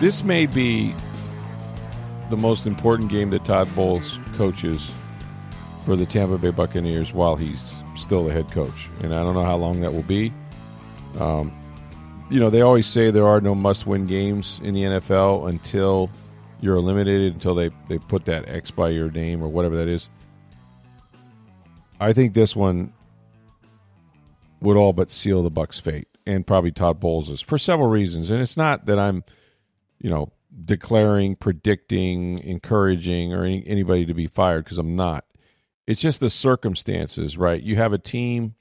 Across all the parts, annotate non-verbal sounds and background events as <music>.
This may be the most important game that Todd Bowles coaches for the Tampa Bay Buccaneers while he's still the head coach. And I don't know how long that will be. Um, you know, they always say there are no must win games in the NFL until you're eliminated, until they, they put that X by your name or whatever that is. I think this one would all but seal the Bucs' fate and probably Todd Bowles' for several reasons. And it's not that I'm, you know, declaring, predicting, encouraging, or any, anybody to be fired because I'm not. It's just the circumstances, right? You have a team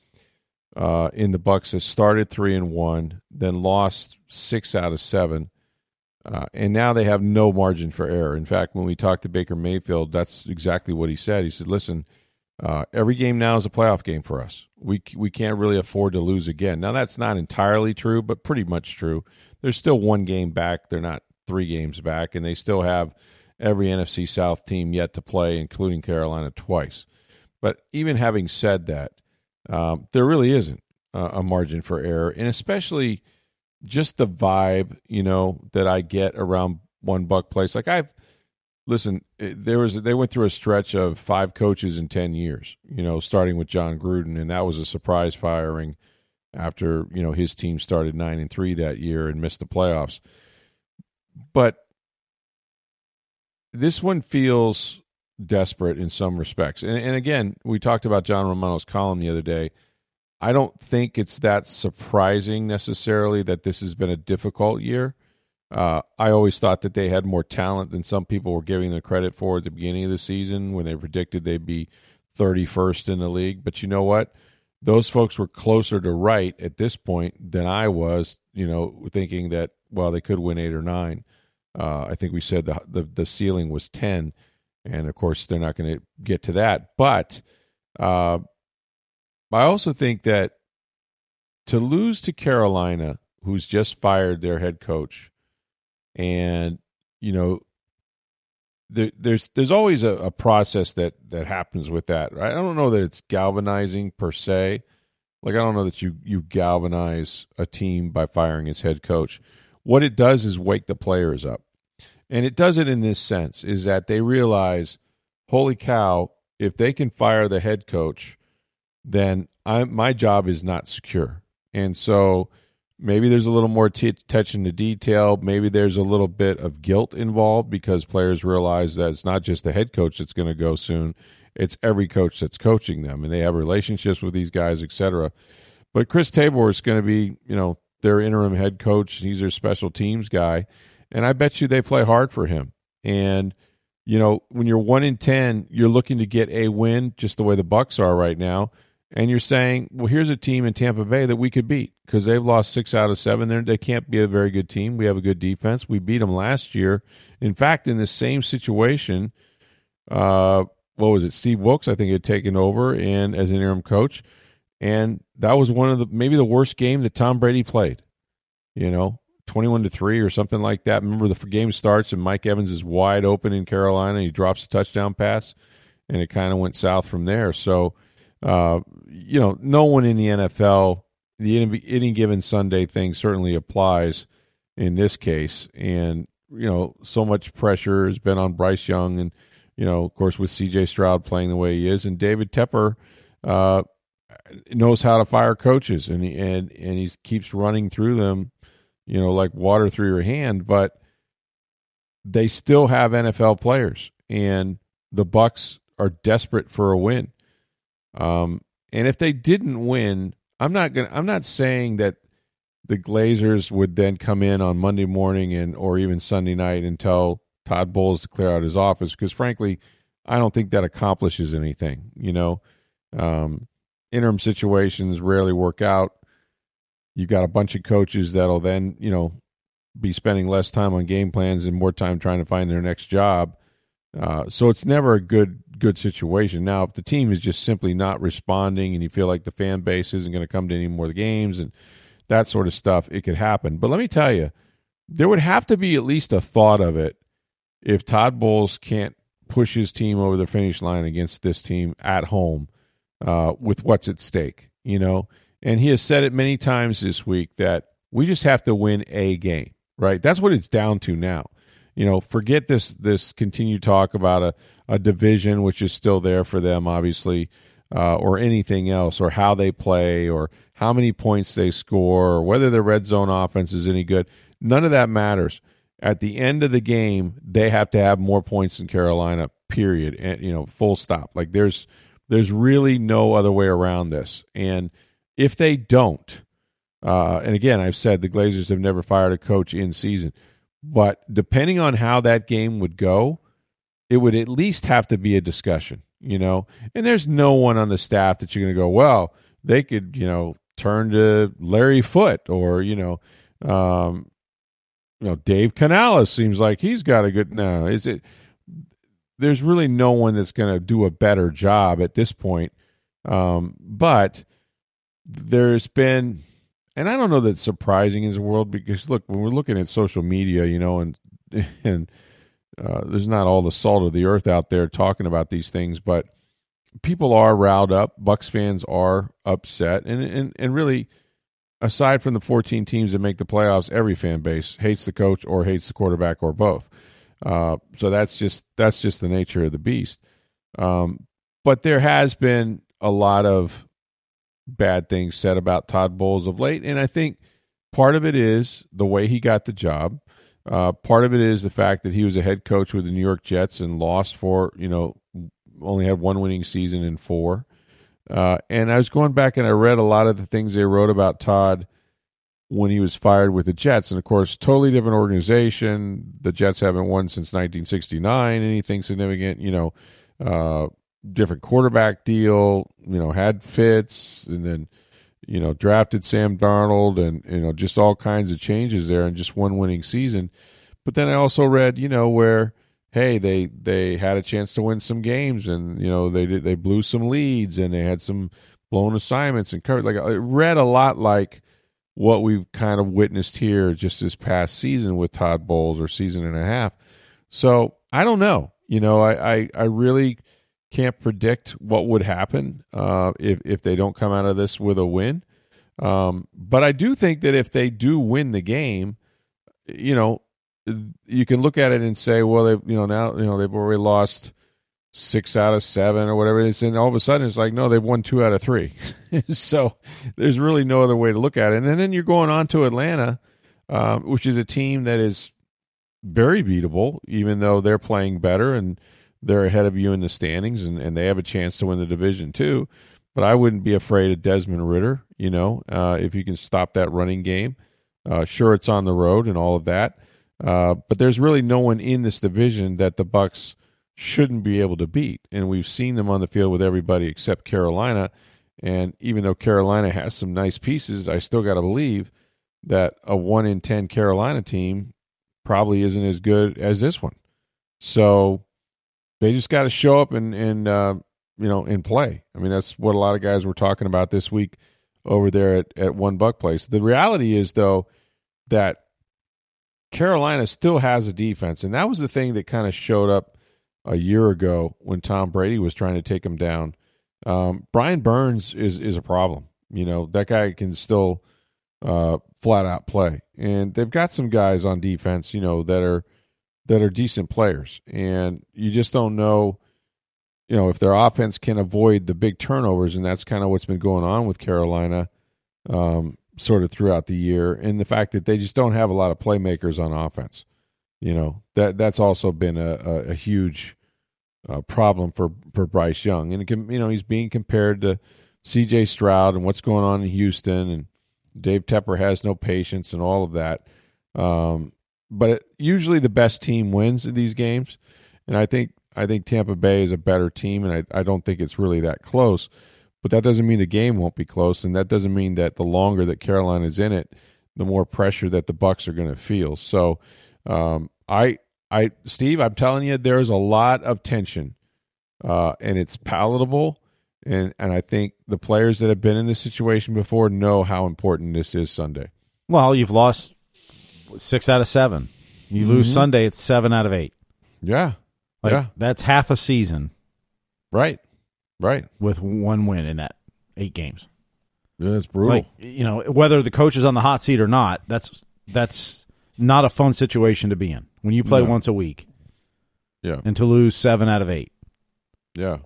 uh, in the Bucs that started three and one, then lost six out of seven, uh, and now they have no margin for error. In fact, when we talked to Baker Mayfield, that's exactly what he said. He said, "Listen, uh, every game now is a playoff game for us. We we can't really afford to lose again. Now that's not entirely true, but pretty much true. There's still one game back. They're not three games back, and they still have every NFC South team yet to play, including Carolina twice. But even having said that, um, there really isn't uh, a margin for error, and especially just the vibe, you know, that I get around One Buc Place. Like I've listen, there was they went through a stretch of five coaches in ten years. You know, starting with Jon Gruden, and that was a surprise firing after you know his team started nine and three that year and missed the playoffs. But this one feels desperate in some respects. And, and again, we talked about John Romano's column the other day. I don't think it's that surprising necessarily that this has been a difficult year. Uh, I always thought that they had more talent than some people were giving them credit for at the beginning of the season when they predicted they'd be 31st in the league. But you know what? Those folks were closer to right at this point than I was, you know, thinking that, well, they could win eight or nine. Uh, I think we said the, the, the ceiling was 10. And of course, they're not going to get to that. But uh, I also think that to lose to Carolina, who's just fired their head coach, and you know there, there's there's always a, a, process that that happens with that right? i don't know that it's galvanizing per se like i don't know that you you galvanize a team by firing its head coach what it does is wake the players up and it does it in this sense is that they realize holy cow if they can fire the head coach then I, my job is not secure and so Maybe there's a little more t- attention to detail. Maybe there's a little bit of guilt involved because players realize that it's not just the head coach that's going to go soon; it's every coach that's coaching them, and they have relationships with these guys, etc. But Chris Tabor is going to be, you know, their interim head coach. He's their special teams guy, and I bet you they play hard for him. And you know, when you're one in ten, you're looking to get a win, just the way the Bucs are right now and you're saying, well, here's a team in Tampa Bay that we could beat because they've lost six out of seven. They're, they can't be a very good team. We have a good defense. We beat them last year. In fact, in the same situation, uh, what was it? Steve Wilks, I think, had taken over and as an interim coach, and that was one of the maybe the worst game that Tom Brady played. You know, twenty-one to three or something like that. Remember, the game starts and Mike Evans is wide open in Carolina. He drops a touchdown pass, and it kind of went south from there. So uh, you know, no one in the NFL, the any, given Sunday thing certainly applies in this case. And, you know, so much pressure has been on Bryce Young and, you know, of course, with CJ Stroud playing the way he is. And David Tepper uh, knows how to fire coaches and he, and, and he keeps running through them, you know, like water through your hand. But they still have NFL players. And the Bucs are desperate for a win. Um, and if they didn't win, I'm not gonna. I'm not saying that the Glazers would then come in on Monday morning and or even Sunday night and tell Todd Bowles to clear out his office because frankly, I don't think that accomplishes anything. You know, um, interim situations rarely work out. You've got a bunch of coaches that'll then, you know, be spending less time on game plans and more time trying to find their next job. Uh, so it's never a good good situation. Now, if the team is just simply not responding, and you feel like the fan base isn't going to come to any more of the games and that sort of stuff, it could happen. But let me tell you, there would have to be at least a thought of it if Todd Bowles can't push his team over the finish line against this team at home uh, with what's at stake. You know, and he has said it many times this week that we just have to win a game. Right? That's what it's down to now you know, forget this this continued talk about a, a division which is still there for them, obviously, uh, or anything else, or how they play, or how many points they score, or whether the red zone offense is any good. None of that matters. At the end of the game, they have to have more points than Carolina. Period. And you know, full stop. Like there's there's really no other way around this. And if they don't, uh, and again, I've said the Glazers have never fired a coach in season. But depending on how that game would go, it would at least have to be a discussion, you know. And there's no one on the staff that you're going to go, well, they could, you know, turn to Larry Foote or you know, um, you know, Dave Canales seems like he's got a good. No, is it? There's really no one that's going to do a better job at this point. Um, but there's been and I don't know that surprising is the world because look, when we're looking at social media, you know, and <laughs> and uh, there's not all the salt of the earth out there talking about these things, but people are riled up. Bucs fans are upset, and and and really, aside from the 14 teams that make the playoffs, every fan base hates the coach or hates the quarterback or both. Uh, so that's just that's just the nature of the beast. Um, but there has been a lot of bad things said about Todd Bowles of late, and I think part of it is the way he got the job. Uh, part of it is the fact that he was a head coach with the New York Jets and lost for you know only had one winning season in four. Uh, and I was going back and I read a lot of the things they wrote about Todd when he was fired with the Jets, and of course, totally different organization. The Jets haven't won since 1969, anything significant. You know, uh, different quarterback deal, you know, had Fitz and then, you know, drafted Sam Darnold and, you know, just all kinds of changes there and just one winning season. But then I also read, you know, where, hey, they, they had a chance to win some games and, you know, they did, they blew some leads and they had some blown assignments and covered. Like I read a lot like what we've kind of witnessed here just this past season with Todd Bowles or season and a half. So I don't know. You know, I, I, I really – can't predict what would happen uh, if if they don't come out of this with a win. Um, but I do think that if they do win the game, you know, you can look at it and say, well, they you know now you know they've already lost six out of seven or whatever it is, and all of a sudden it's like, no, they've won two out of three. <laughs> so there's really no other way to look at it. And then you're going on to Atlanta, um, which is a team that is very beatable, even though they're playing better and they're ahead of you in the standings and, and they have a chance to win the division too. But I wouldn't be afraid of Desmond Ridder, you know, uh, if you can stop that running game. Uh, sure, it's on the road and all of that. Uh, but there's really no one in this division that the Bucs shouldn't be able to beat. And we've seen them on the field with everybody except Carolina. And even though Carolina has some nice pieces, I still got to believe that a 1 in 10 Carolina team probably isn't as good as this one. So they just got to show up and and uh, you know and play. I mean, that's what a lot of guys were talking about this week over there at at One Buc Place. The reality is though that Carolina still has a defense, and that was the thing that kind of showed up a year ago when Tom Brady was trying to take him down. Um, Brian Burns is is a problem. You know that guy can still uh, flat out play, and they've got some guys on defense. You know that are that are decent players, and you just don't know, you know, if their offense can avoid the big turnovers, and that's kind of what's been going on with Carolina, um, sort of throughout the year, and the fact that they just don't have a lot of playmakers on offense. You know that that's also been a, a, a huge uh, problem for for Bryce Young, and can, you know he's being compared to C.J. Stroud and what's going on in Houston, and Dave Tepper has no patience and all of that. Um, but usually the best team wins in these games, and I think I think Tampa Bay is a better team, and I, I don't think it's really that close. but that doesn't mean the game won't be close, and that doesn't mean that the longer that Carolina is in it, the more pressure that the Bucs are going to feel. So, um, I, I, Steve, I'm telling you, there's a lot of tension, uh, and it's palatable. And and I think the players that have been in this situation before know how important this is Sunday. Well, you've lost six out of seven. You mm-hmm. lose Sunday, it's seven out of eight. Yeah, like, yeah, that's half a season. Right, right. With one win in that eight games. Yeah, it's brutal. Like, you know, whether the coach is on the hot seat or not, that's that's not a fun situation to be in when you play no. once a week. Yeah, and to lose seven out of eight. Yeah,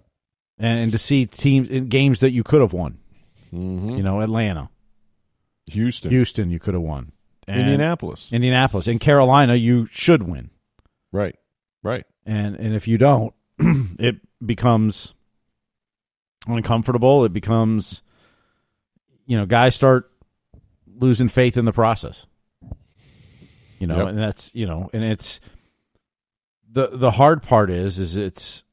and, and to see teams in games that you could have won. Mm-hmm. You know, Atlanta, Houston, Houston, you could have won. And Indianapolis, Indianapolis, and Carolina, you should win. Right, right. And and if you don't, <clears throat> it becomes uncomfortable. It becomes, you know, guys start losing faith in the process. You know, yep. and that's you know, and it's the the hard part is is it's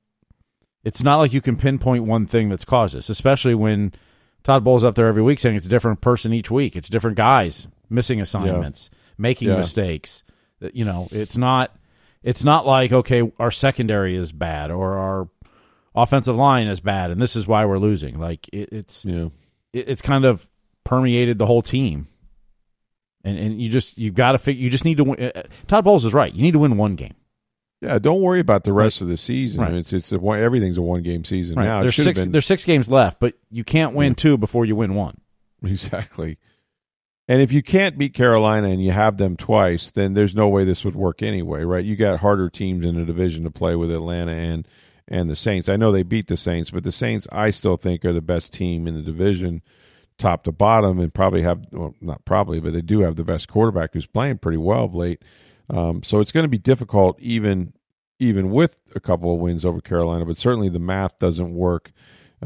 it's not like you can pinpoint one thing that's caused this, especially when Todd Bowles up there every week saying it's a different person each week. It's different guys missing assignments, yeah. making yeah. mistakes. You know, it's not it's not like okay, our secondary is bad or our offensive line is bad, and this is why we're losing. Like it, it's yeah. it, it's kind of permeated the whole team, and and you just you've got to figure. You just need to win. Uh, Todd Bowles is right. You need to win one game. Yeah, don't worry about the rest right. of the season. Right. It's it's a, everything's a one game season right. now. There's six been... there's six games left, but you can't win yeah. two before you win one. <laughs> Exactly. And if you can't beat Carolina and you have them twice, then there's no way this would work anyway, right? You got harder teams in the division to play with Atlanta and and the Saints. I know they beat the Saints, but the Saints I still think are the best team in the division, top to bottom, and probably have well not probably, but they do have the best quarterback who's playing pretty well of late. Um, so it's going to be difficult even even with a couple of wins over Carolina, but certainly the math doesn't work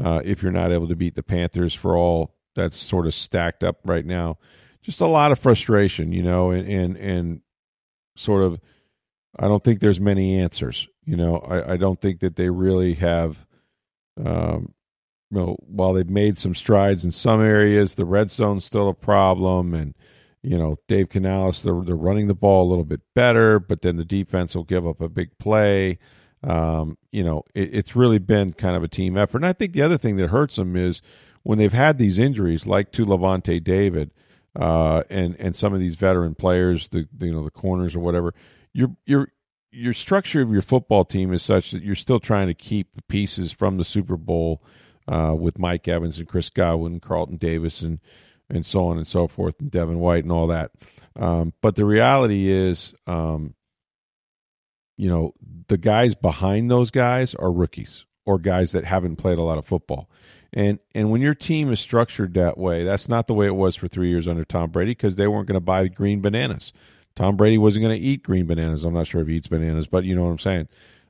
uh, if you're not able to beat the Panthers for all that's sort of stacked up right now just a lot of frustration, you know, and and, and sort of I don't think there's many answers. You know, I, I don't think that they really have um you know, while they've made some strides in some areas, the red zone's still a problem and you know, Dave Canales, they're, they're running the ball a little bit better, but then the defense will give up a big play. Um, you know, it, it's really been kind of a team effort. And I think the other thing that hurts them is when they've had these injuries, like to Lavonte David, uh, and and some of these veteran players, the, the you know the corners or whatever, your your your structure of your football team is such that you're still trying to keep the pieces from the Super Bowl uh, with Mike Evans and Chris Godwin, and Carlton Davis, and and so on and so forth, and Devin White and all that. Um, but the reality is, um, you know, the guys behind those guys are rookies or guys that haven't played a lot of football. And and when your team is structured that way, that's not the way it was for three years under Tom Brady because they weren't going to buy green bananas. Tom Brady wasn't going to eat green bananas. I'm not sure if he eats bananas, but you know what I'm saying.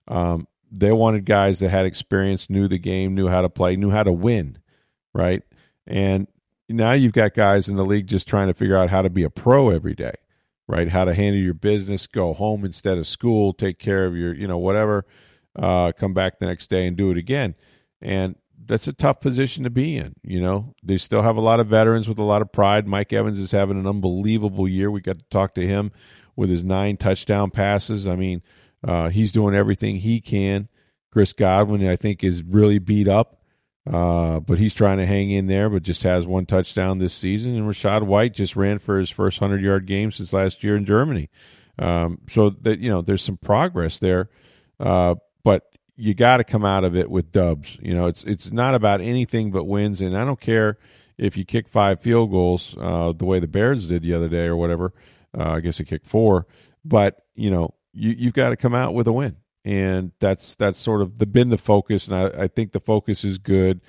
Um, they wanted guys that had experience, knew the game, knew how to play, knew how to win, right? And now you've got guys in the league just trying to figure out how to be a pro every day, right? How to handle your business, go home instead of school, take care of your, you know, whatever, uh, come back the next day and do it again. And that's a tough position to be in. You know, they still have a lot of veterans with a lot of pride. Mike Evans is having an unbelievable year. We got to talk to him with his nine touchdown passes. I mean, uh, he's doing everything he can. Chris Godwin, I think, is really beat up, uh, but he's trying to hang in there. But just has one touchdown this season. And Rachaad White just ran for his first hundred yard game since last year in Germany. Um, so that you know, there's some progress there. Uh, but you got to come out of it with dubs. You know, it's it's not about anything but wins, and I don't care if you kick five field goals uh, the way the Bears did the other day or whatever. Uh, I guess they kicked four, but you know, you you've got to come out with a win, and that's that's sort of the been the focus, and I, I think the focus is good.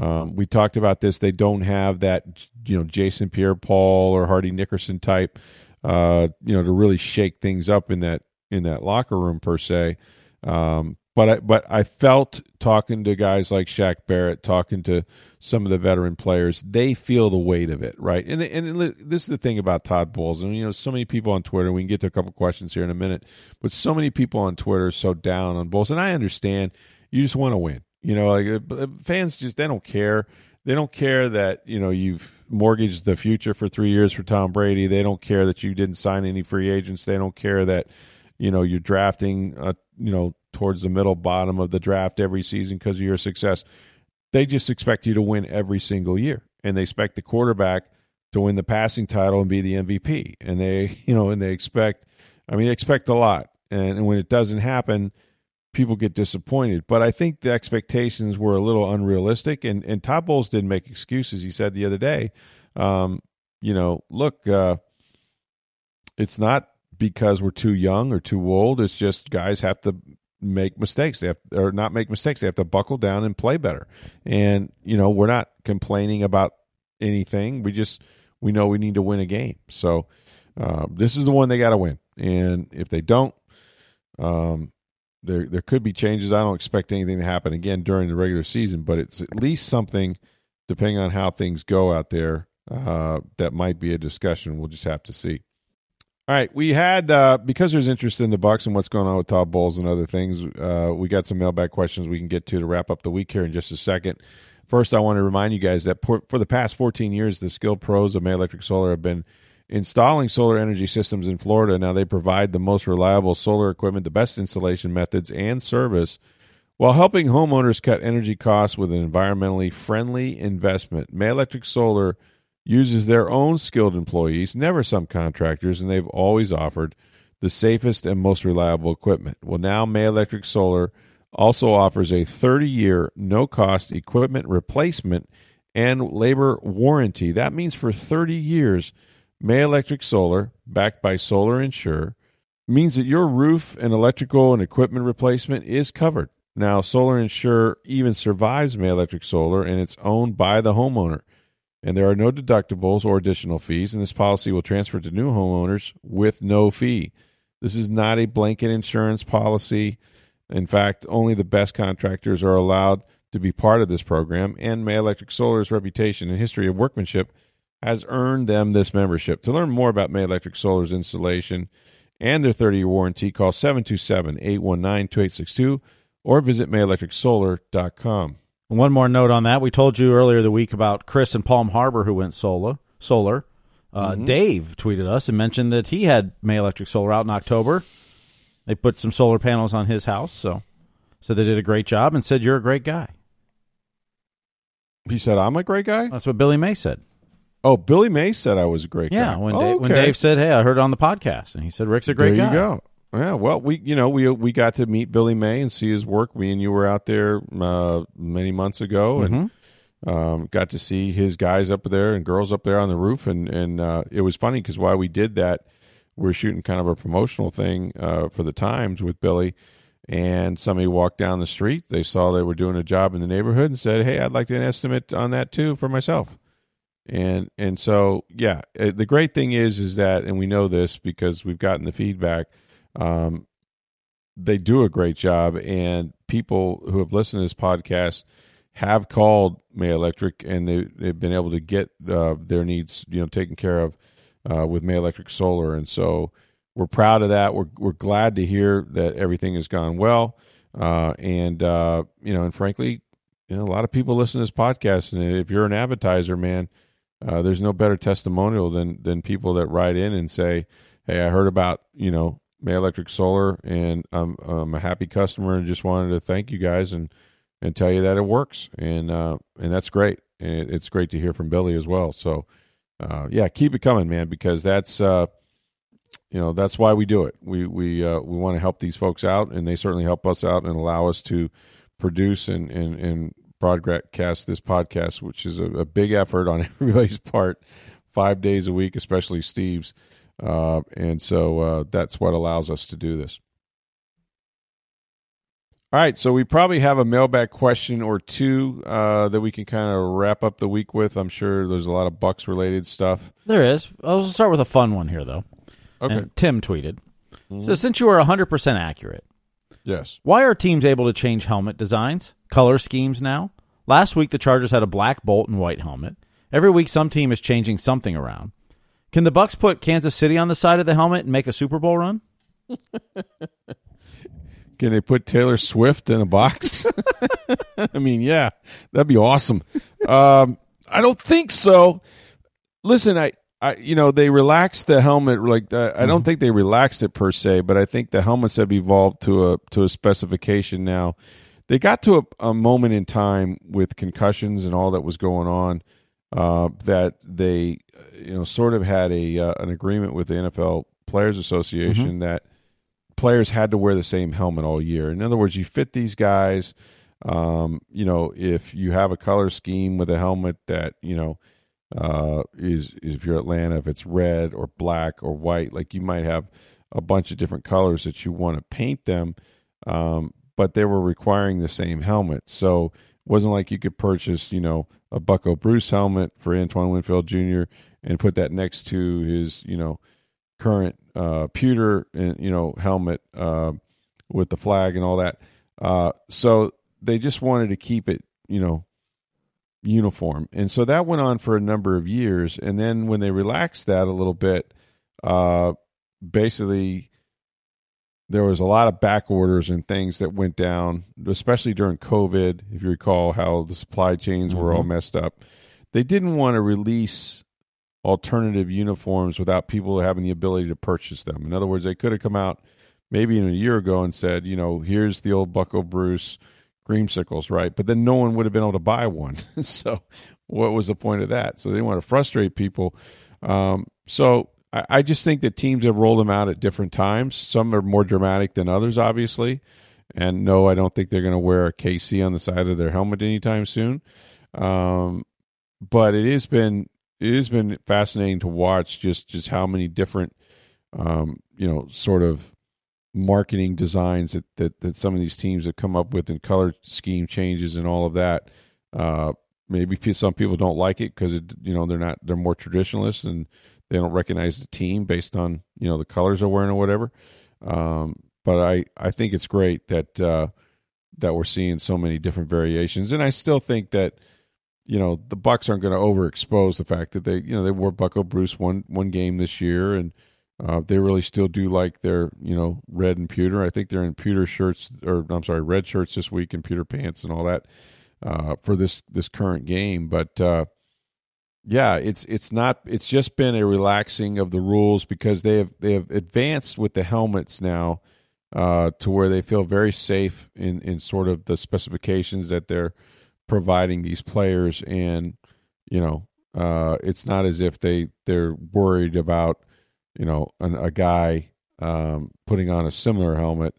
Um, we talked about this; they don't have that you know Jason Pierre-Paul or Hardy Nickerson type, uh, you know, to really shake things up in that in that locker room per se. Um, but I, but I felt talking to guys like Shaq Barrett, talking to some of the veteran players, they feel the weight of it, right? And and this is the thing about Todd Bowles, and you know, so many people on Twitter. We can get to a couple questions here in a minute, but so many people on Twitter are so down on Bowles, and I understand. You just want to win, you know. Like uh, fans, just they don't care. they don't care that you know you've mortgaged the future for three years for Tom Brady. They don't care that you didn't sign any free agents. They don't care that you know you're drafting uh, you know towards the middle bottom of the draft every season because of your success. They just expect you to win every single year, and they expect the quarterback to win the passing title and be the MVP. And they <laughs> you know and they expect, I mean, they expect a lot, and, and when it doesn't happen people get disappointed. But I think the expectations were a little unrealistic. And and Todd Bowles didn't make excuses. He said the other day, um, you know, look, uh, it's not because we're too young or too old. It's just guys have to make mistakes. They have or not make mistakes. They have to buckle down and play better. And you know, we're not complaining about anything. We just we know we need to win a game. So uh, this is the one they got to win. And if they don't, um, there there could be changes. I don't expect anything to happen again during the regular season, but it's at least something, depending on how things go out there, uh, that might be a discussion. We'll just have to see. All right, we had uh, because there's interest in the Bucs and what's going on with Todd Bowles and other things. Uh, we got some mailbag questions we can get to to wrap up the week here in just a second. First, I want to remind you guys that for the past 14 years, the skilled pros of May Electric Solar have been installing solar energy systems in Florida. Now they provide the most reliable solar equipment, the best installation methods, and service while helping homeowners cut energy costs with an environmentally friendly investment. May Electric Solar uses their own skilled employees, never some contractors, and they've always offered the safest and most reliable equipment. Well, now May Electric Solar also offers a 30 year no cost equipment replacement and labor warranty. That means for 30 years, May Electric Solar, backed by Solar Insure, means that your roof and electrical and equipment replacement is covered. Now, Solar Insure even survives May Electric Solar and it's owned by the homeowner. And there are no deductibles or additional fees, and this policy will transfer to new homeowners with no fee. This is not a blanket insurance policy. In fact, only the best contractors are allowed to be part of this program, and May Electric Solar's reputation and history of workmanship has earned them this membership. To learn more about May Electric Solar's installation and their 30 year warranty, call 727 819 2862 or visit mayelectricsolar.com. One more note on that. We told you earlier the week about Chris in Palm Harbor who went solar. solar. Uh, mm-hmm. Dave tweeted us and mentioned that he had May Electric Solar out in October. They put some solar panels on his house, so so they did a great job and said you're a great guy. He said I'm a great guy. That's what Billy May said. Oh, Billy May said I was a great yeah, guy. when, oh, Dave, okay. when Dave said, "Hey, I heard it on the podcast," and he said, "Rick's a great there guy." you go. Yeah, well, we you know we we got to meet Billy May and see his work. Me and you were out there uh, many months ago, and Mm-hmm. um, got to see his guys up there and girls up there on the roof. And and uh, it was funny because why we did that, we are shooting kind of a promotional thing uh, for the Times with Billy. And somebody walked down the street. They saw they were doing a job in the neighborhood and said, "Hey, I'd like an estimate on that too for myself." and and so yeah uh, the great thing is is that and we know this because we've gotten the feedback um, they do a great job and people who have listened to this podcast have called may electric and they, they've been able to get uh, their needs you know taken care of uh, with may electric solar. And so we're proud of that. We're, we're glad to hear that everything has gone well. Uh, and uh, you know and frankly you know a lot of people listen to this podcast and if you're an advertiser man uh, there's no better testimonial than than people that write in and say, "Hey, I heard about you know May Electric Solar, and I'm I'm a happy customer, and just wanted to thank you guys and and tell you that it works, and uh, and that's great, and it's great to hear from Billy as well. So, uh, yeah, keep it coming, man, because that's uh, you know that's why we do it. We we uh, we want to help these folks out, and they certainly help us out and allow us to produce and and and broadcast this podcast, which is a, a big effort on <laughs> everybody's part, five days a week, especially Steve's. Uh, and so uh, that's what allows us to do this. All right, so we probably have a mailbag question or two uh, that we can kind of wrap up the week with. I'm sure there's a lot of Bucs related stuff. There is. I'll start with a fun one here, though. Okay. And Tim tweeted. So since you are 100% accurate, Yes. why are teams able to change helmet designs, color schemes now? Last week, the Chargers had a black bolt and white helmet. Every week, some team is changing something around. Can the Bucs put Kansas City on the side of the helmet and make a Super Bowl run? Can they put Taylor Swift in a box? <laughs> I mean, yeah, that'd be awesome. Um, I don't think so. Listen, I, I, you know, they relaxed the helmet. Like uh, I don't Mm-hmm. think they relaxed it per se, but I think the helmets have evolved to a to a specification now. They got to a, a moment in time with concussions and all that was going on uh, that they, you know, sort of had a uh, an agreement with the NFL Players Association that players had to wear the same helmet all year. In other words, you fit these guys. Um, you know, if you have a color scheme with a helmet that you know uh, is, is if you're Atlanta, if it's red or black or white, like you might have a bunch of different colors that you want to paint them, um, but they were requiring the same helmet. So wasn't like you could purchase, you know, a Bucko Bruce helmet for Antoine Winfield Jr. and put that next to his, you know, current uh, pewter and you know helmet uh, with the flag and all that. Uh, so they just wanted to keep it, you know, uniform, and so that went on for a number of years. And then when they relaxed that a little bit, uh, basically there was a lot of back orders and things that went down, especially during COVID. If you recall how the supply chains were all messed up, they didn't want to release alternative uniforms without people having the ability to purchase them. In other words, they could have come out maybe in a year ago and said, you know, here's the old Bucko Bruce creamsicles, right? But then no one would have been able to buy one. <laughs> so what was the point of that? So they want to frustrate people. Um, so I, I just think that teams have rolled them out at different times. Some are more dramatic than others, obviously. And no, I don't think they're going to wear a KC on the side of their helmet anytime soon. Um, but it has been it has been fascinating to watch just just how many different um, you know sort of marketing designs that, that that some of these teams have come up with and color scheme changes and all of that. Uh, maybe some people don't like it because it you know they're not they're more traditionalists and they don't recognize the team based on you know the colors they're wearing or whatever. Um, but I I think it's great that uh, that we're seeing so many different variations, and I still think that you know the Bucs aren't going to overexpose the fact that they you know they wore Bucko Bruce one one game this year, and uh, they really still do like their you know red and pewter. I think they're in pewter shirts or I'm sorry red shirts this week and pewter pants and all that uh, for this this current game. But uh, yeah, it's it's not it's just been a relaxing of the rules because they have they have advanced with the helmets now uh, to where they feel very safe in in sort of the specifications that they're providing these players. And you know uh, it's not as if they they're worried about you know an, a guy um, putting on a similar helmet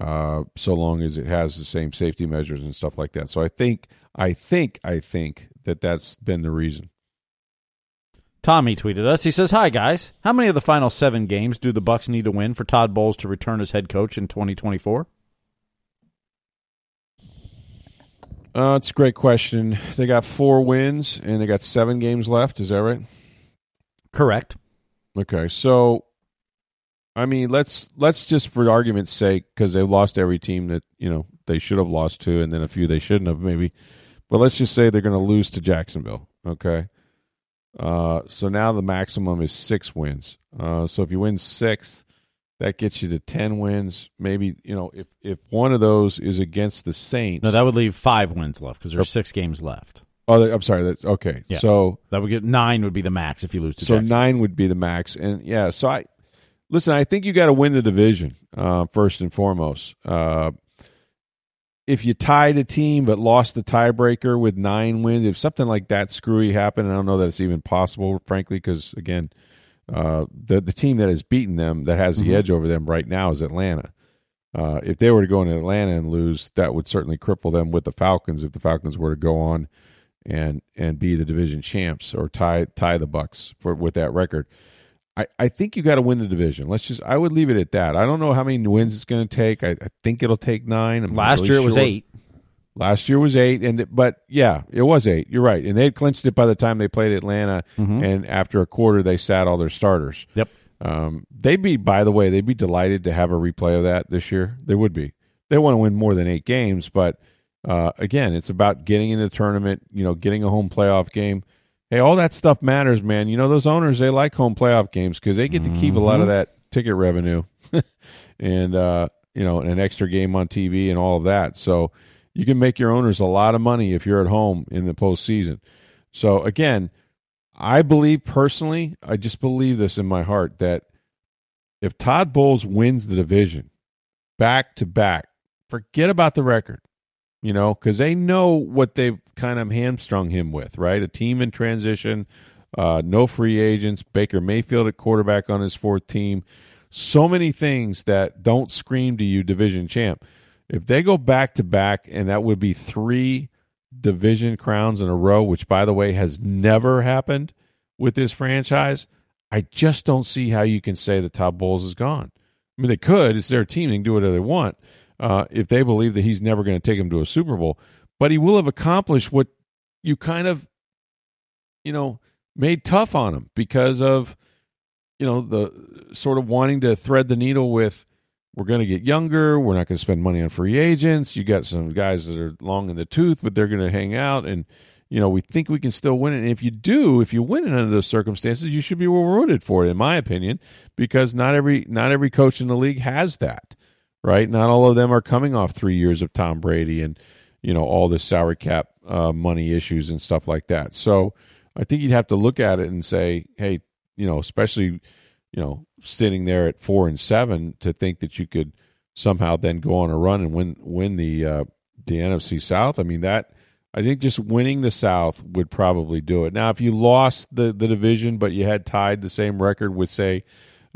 uh, so long as it has the same safety measures and stuff like that. So i think i think i think that that's been the reason Tommy tweeted us. He says, "Hi guys, how many of the final seven games do the Bucs need to win for Todd Bowles to return as head coach in 2024?" uh, it's a great question they got four wins and they got seven games left is that right Correct. Okay, so I mean, let's let's just for argument's sake, because they've lost every team that you know they should have lost to, and then a few they shouldn't have, maybe. But let's just say they're going to lose to Jacksonville. Okay, uh, so now the maximum is six wins. Uh, so if you win six, that gets you to ten wins. Maybe you know if if one of those is against the Saints. No, that would leave five wins left because there's six games left. oh, I'm sorry. That's okay. Yeah. So That would get nine would be the max if you lose to so Jackson. nine would be the max, and yeah. So I listen. I think you got to win the division uh, first and foremost. Uh, if you tied a team but lost the tiebreaker with nine wins, if something like that screwy happened, I don't know that it's even possible, frankly, because again, uh, the the team that has beaten them, that has the Mhm. edge over them right now, is Atlanta. Uh, if they were to go into Atlanta and lose, that would certainly cripple them with the Falcons. If the Falcons were to go on and and be the division champs or tie tie the Bucs for with that record. I, I think you got to win the division. Let's just I would leave it at that. I don't know how many wins it's going to take. I, I think it'll take nine. I'm Last really year it was sure. eight. Last year was eight, and it- but yeah, it was eight. You're right, and they had clinched it by the time they played Atlanta. Mhm. And after a quarter, they sat all their starters. Yep. Um, they'd be, by the way, they'd be delighted to have a replay of that this year. They would be. They want to win more than eight games, but uh, again, it's about getting in the tournament. You know, getting a home playoff game. Hey, all that stuff matters, man. You know, those owners they like home playoff games because they get to keep a lot of that ticket revenue, <laughs> and uh, you know, an extra game on TV and all of that. So you can make your owners a lot of money if you're at home in the postseason. So again, I believe personally, I just believe this in my heart that if Todd Bowles wins the division back to back, forget about the record, you know, because they know what they've kind of hamstrung him with, right? A team in transition, uh, no free agents, Baker Mayfield at quarterback on his fourth team. So many things that don't scream to you division champ. If they go back to back, and that would be three division crowns in a row, which by the way has never happened with this franchise, I just don't see how you can say the Todd Bowles is gone. I mean, they could. It's their team. They can do whatever they want uh, if they believe that he's never going to take them to a Super Bowl. But he will have accomplished what you kind of, you know, made tough on him because of, you know, the sort of wanting to thread the needle with we're going to get younger. We're not going to spend money on free agents. You got some guys that are long in the tooth, but they're going to hang out. And, you know, we think we can still win it. And if you do, if you win it under those circumstances, you should be rewarded for it, in my opinion, because not every not every coach in the league has that, right? Not all of them are coming off three years of Tom Brady and, you know, all the salary cap uh, money issues and stuff like that. So I think you'd have to look at it and say, hey, you know, especially you know, sitting there at four and seven to think that you could somehow then go on a run and win win the uh, the NFC South. I mean that I think just winning the South would probably do it. Now, if you lost the the division but you had tied the same record with say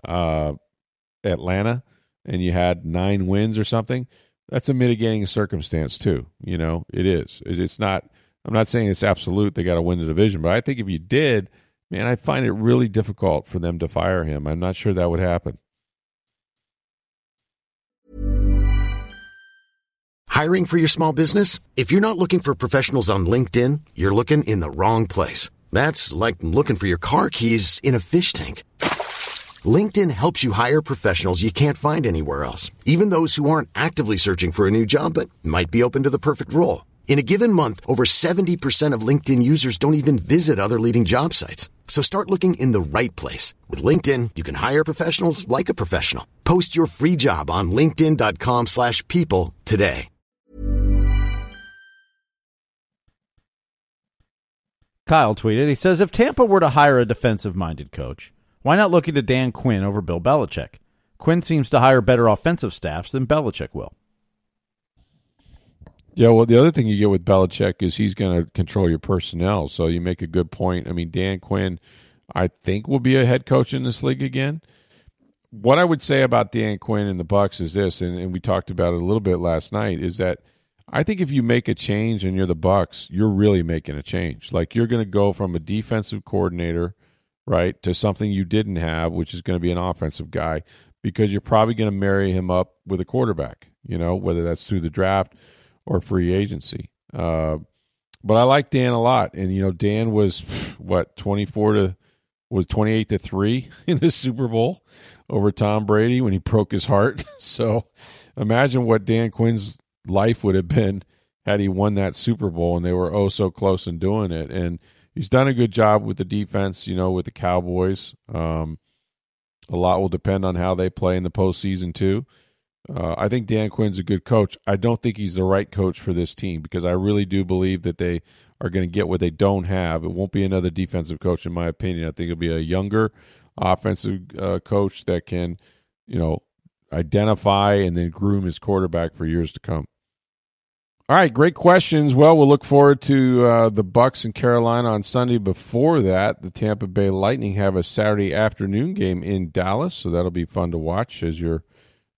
uh, Atlanta and you had nine wins or something, that's a mitigating circumstance too. You know, it is. It's not. I'm not saying it's absolute. They got to win the division, but I think if you did man, I find it really difficult for them to fire him. I'm not sure that would happen. Hiring for your small business? If you're not looking for professionals on LinkedIn, you're looking in the wrong place. That's like looking for your car keys in a fish tank. LinkedIn helps you hire professionals you can't find anywhere else, even those who aren't actively searching for a new job but might be open to the perfect role. In a given month, over 70% of LinkedIn users don't even visit other leading job sites. So start looking in the right place. With LinkedIn, you can hire professionals like a professional. Post your free job on linkedin.com slash people today. Kyle tweeted, he says, if Tampa were to hire a defensive-minded coach, why not look into Dan Quinn over Bill Belichick? Quinn seems to hire better offensive staffs than Belichick will. Yeah, well, the other thing you get with Belichick is he's going to control your personnel. So you make a good point. I mean, Dan Quinn, I think, will be a head coach in this league again. What I would say about Dan Quinn and the Bucs is this, and, and we talked about it a little bit last night, is that I think if you make a change and you're the Bucs, you're really making a change. Like you're going to go from a defensive coordinator, right, to something you didn't have, which is going to be an offensive guy, because you're probably going to marry him up with a quarterback. You know, whether that's through the draft or free agency. Uh, but I like Dan a lot, and you know Dan was what twenty four to was twenty eight to three <laughs> in the Super Bowl over Tom Brady when he broke his heart. <laughs> so imagine what Dan Quinn's life would have been had he won that Super Bowl, and they were oh so close in doing it. And he's done a good job with the defense, you know, with the Cowboys. Um, a lot will depend on how they play in the postseason too. Uh, I think Dan Quinn's a good coach. I don't think he's the right coach for this team because I really do believe that they are going to get what they don't have. It won't be another defensive coach, in my opinion. I think it'll be a younger offensive uh, coach that can, you know, identify and then groom his quarterback for years to come. All right, great questions. Well, we'll look forward to uh, the Bucs in Carolina on Sunday. Before that, the Tampa Bay Lightning have a Saturday afternoon game in Dallas, so that'll be fun to watch as you're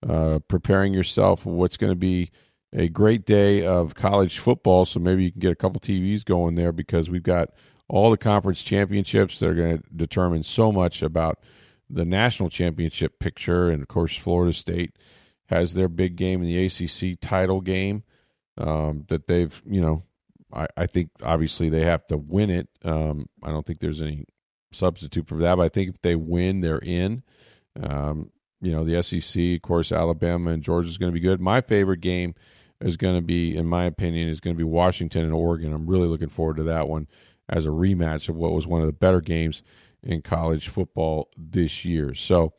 uh, preparing yourself for what's going to be a great day of college football. So maybe you can get a couple TVs going there because we've got all the conference championships that are going to determine so much about the national championship picture. And of course, Florida State has their big game in the ACC title game um, that they've, you know, I, I, think obviously they have to win it. Um, I don't think there's any substitute for that, but I think if they win, they're in. Um, you know, the SEC, of course, Alabama and Georgia is going to be good. My favorite game is going to be, in my opinion, is going to be Washington and Oregon. I'm really looking forward to that one as a rematch of what was one of the better games in college football this year. So,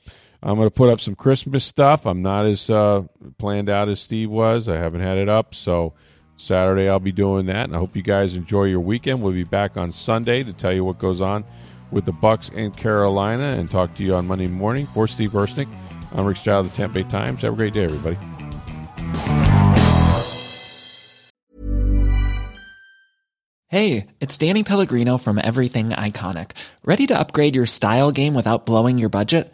I'm going to put up some Christmas stuff. I'm not as uh, planned out as Steve was. I haven't had it up, so Saturday I'll be doing that. And I hope you guys enjoy your weekend. We'll be back on Sunday to tell you what goes on with the Bucs and Carolina, and talk to you on Monday morning. For Steve Versnick, I'm Rick Stroud of the Tampa Bay Times. Have a great day, everybody. Hey, it's Danny Pellegrino from Everything Iconic. Ready to upgrade your style game without blowing your budget?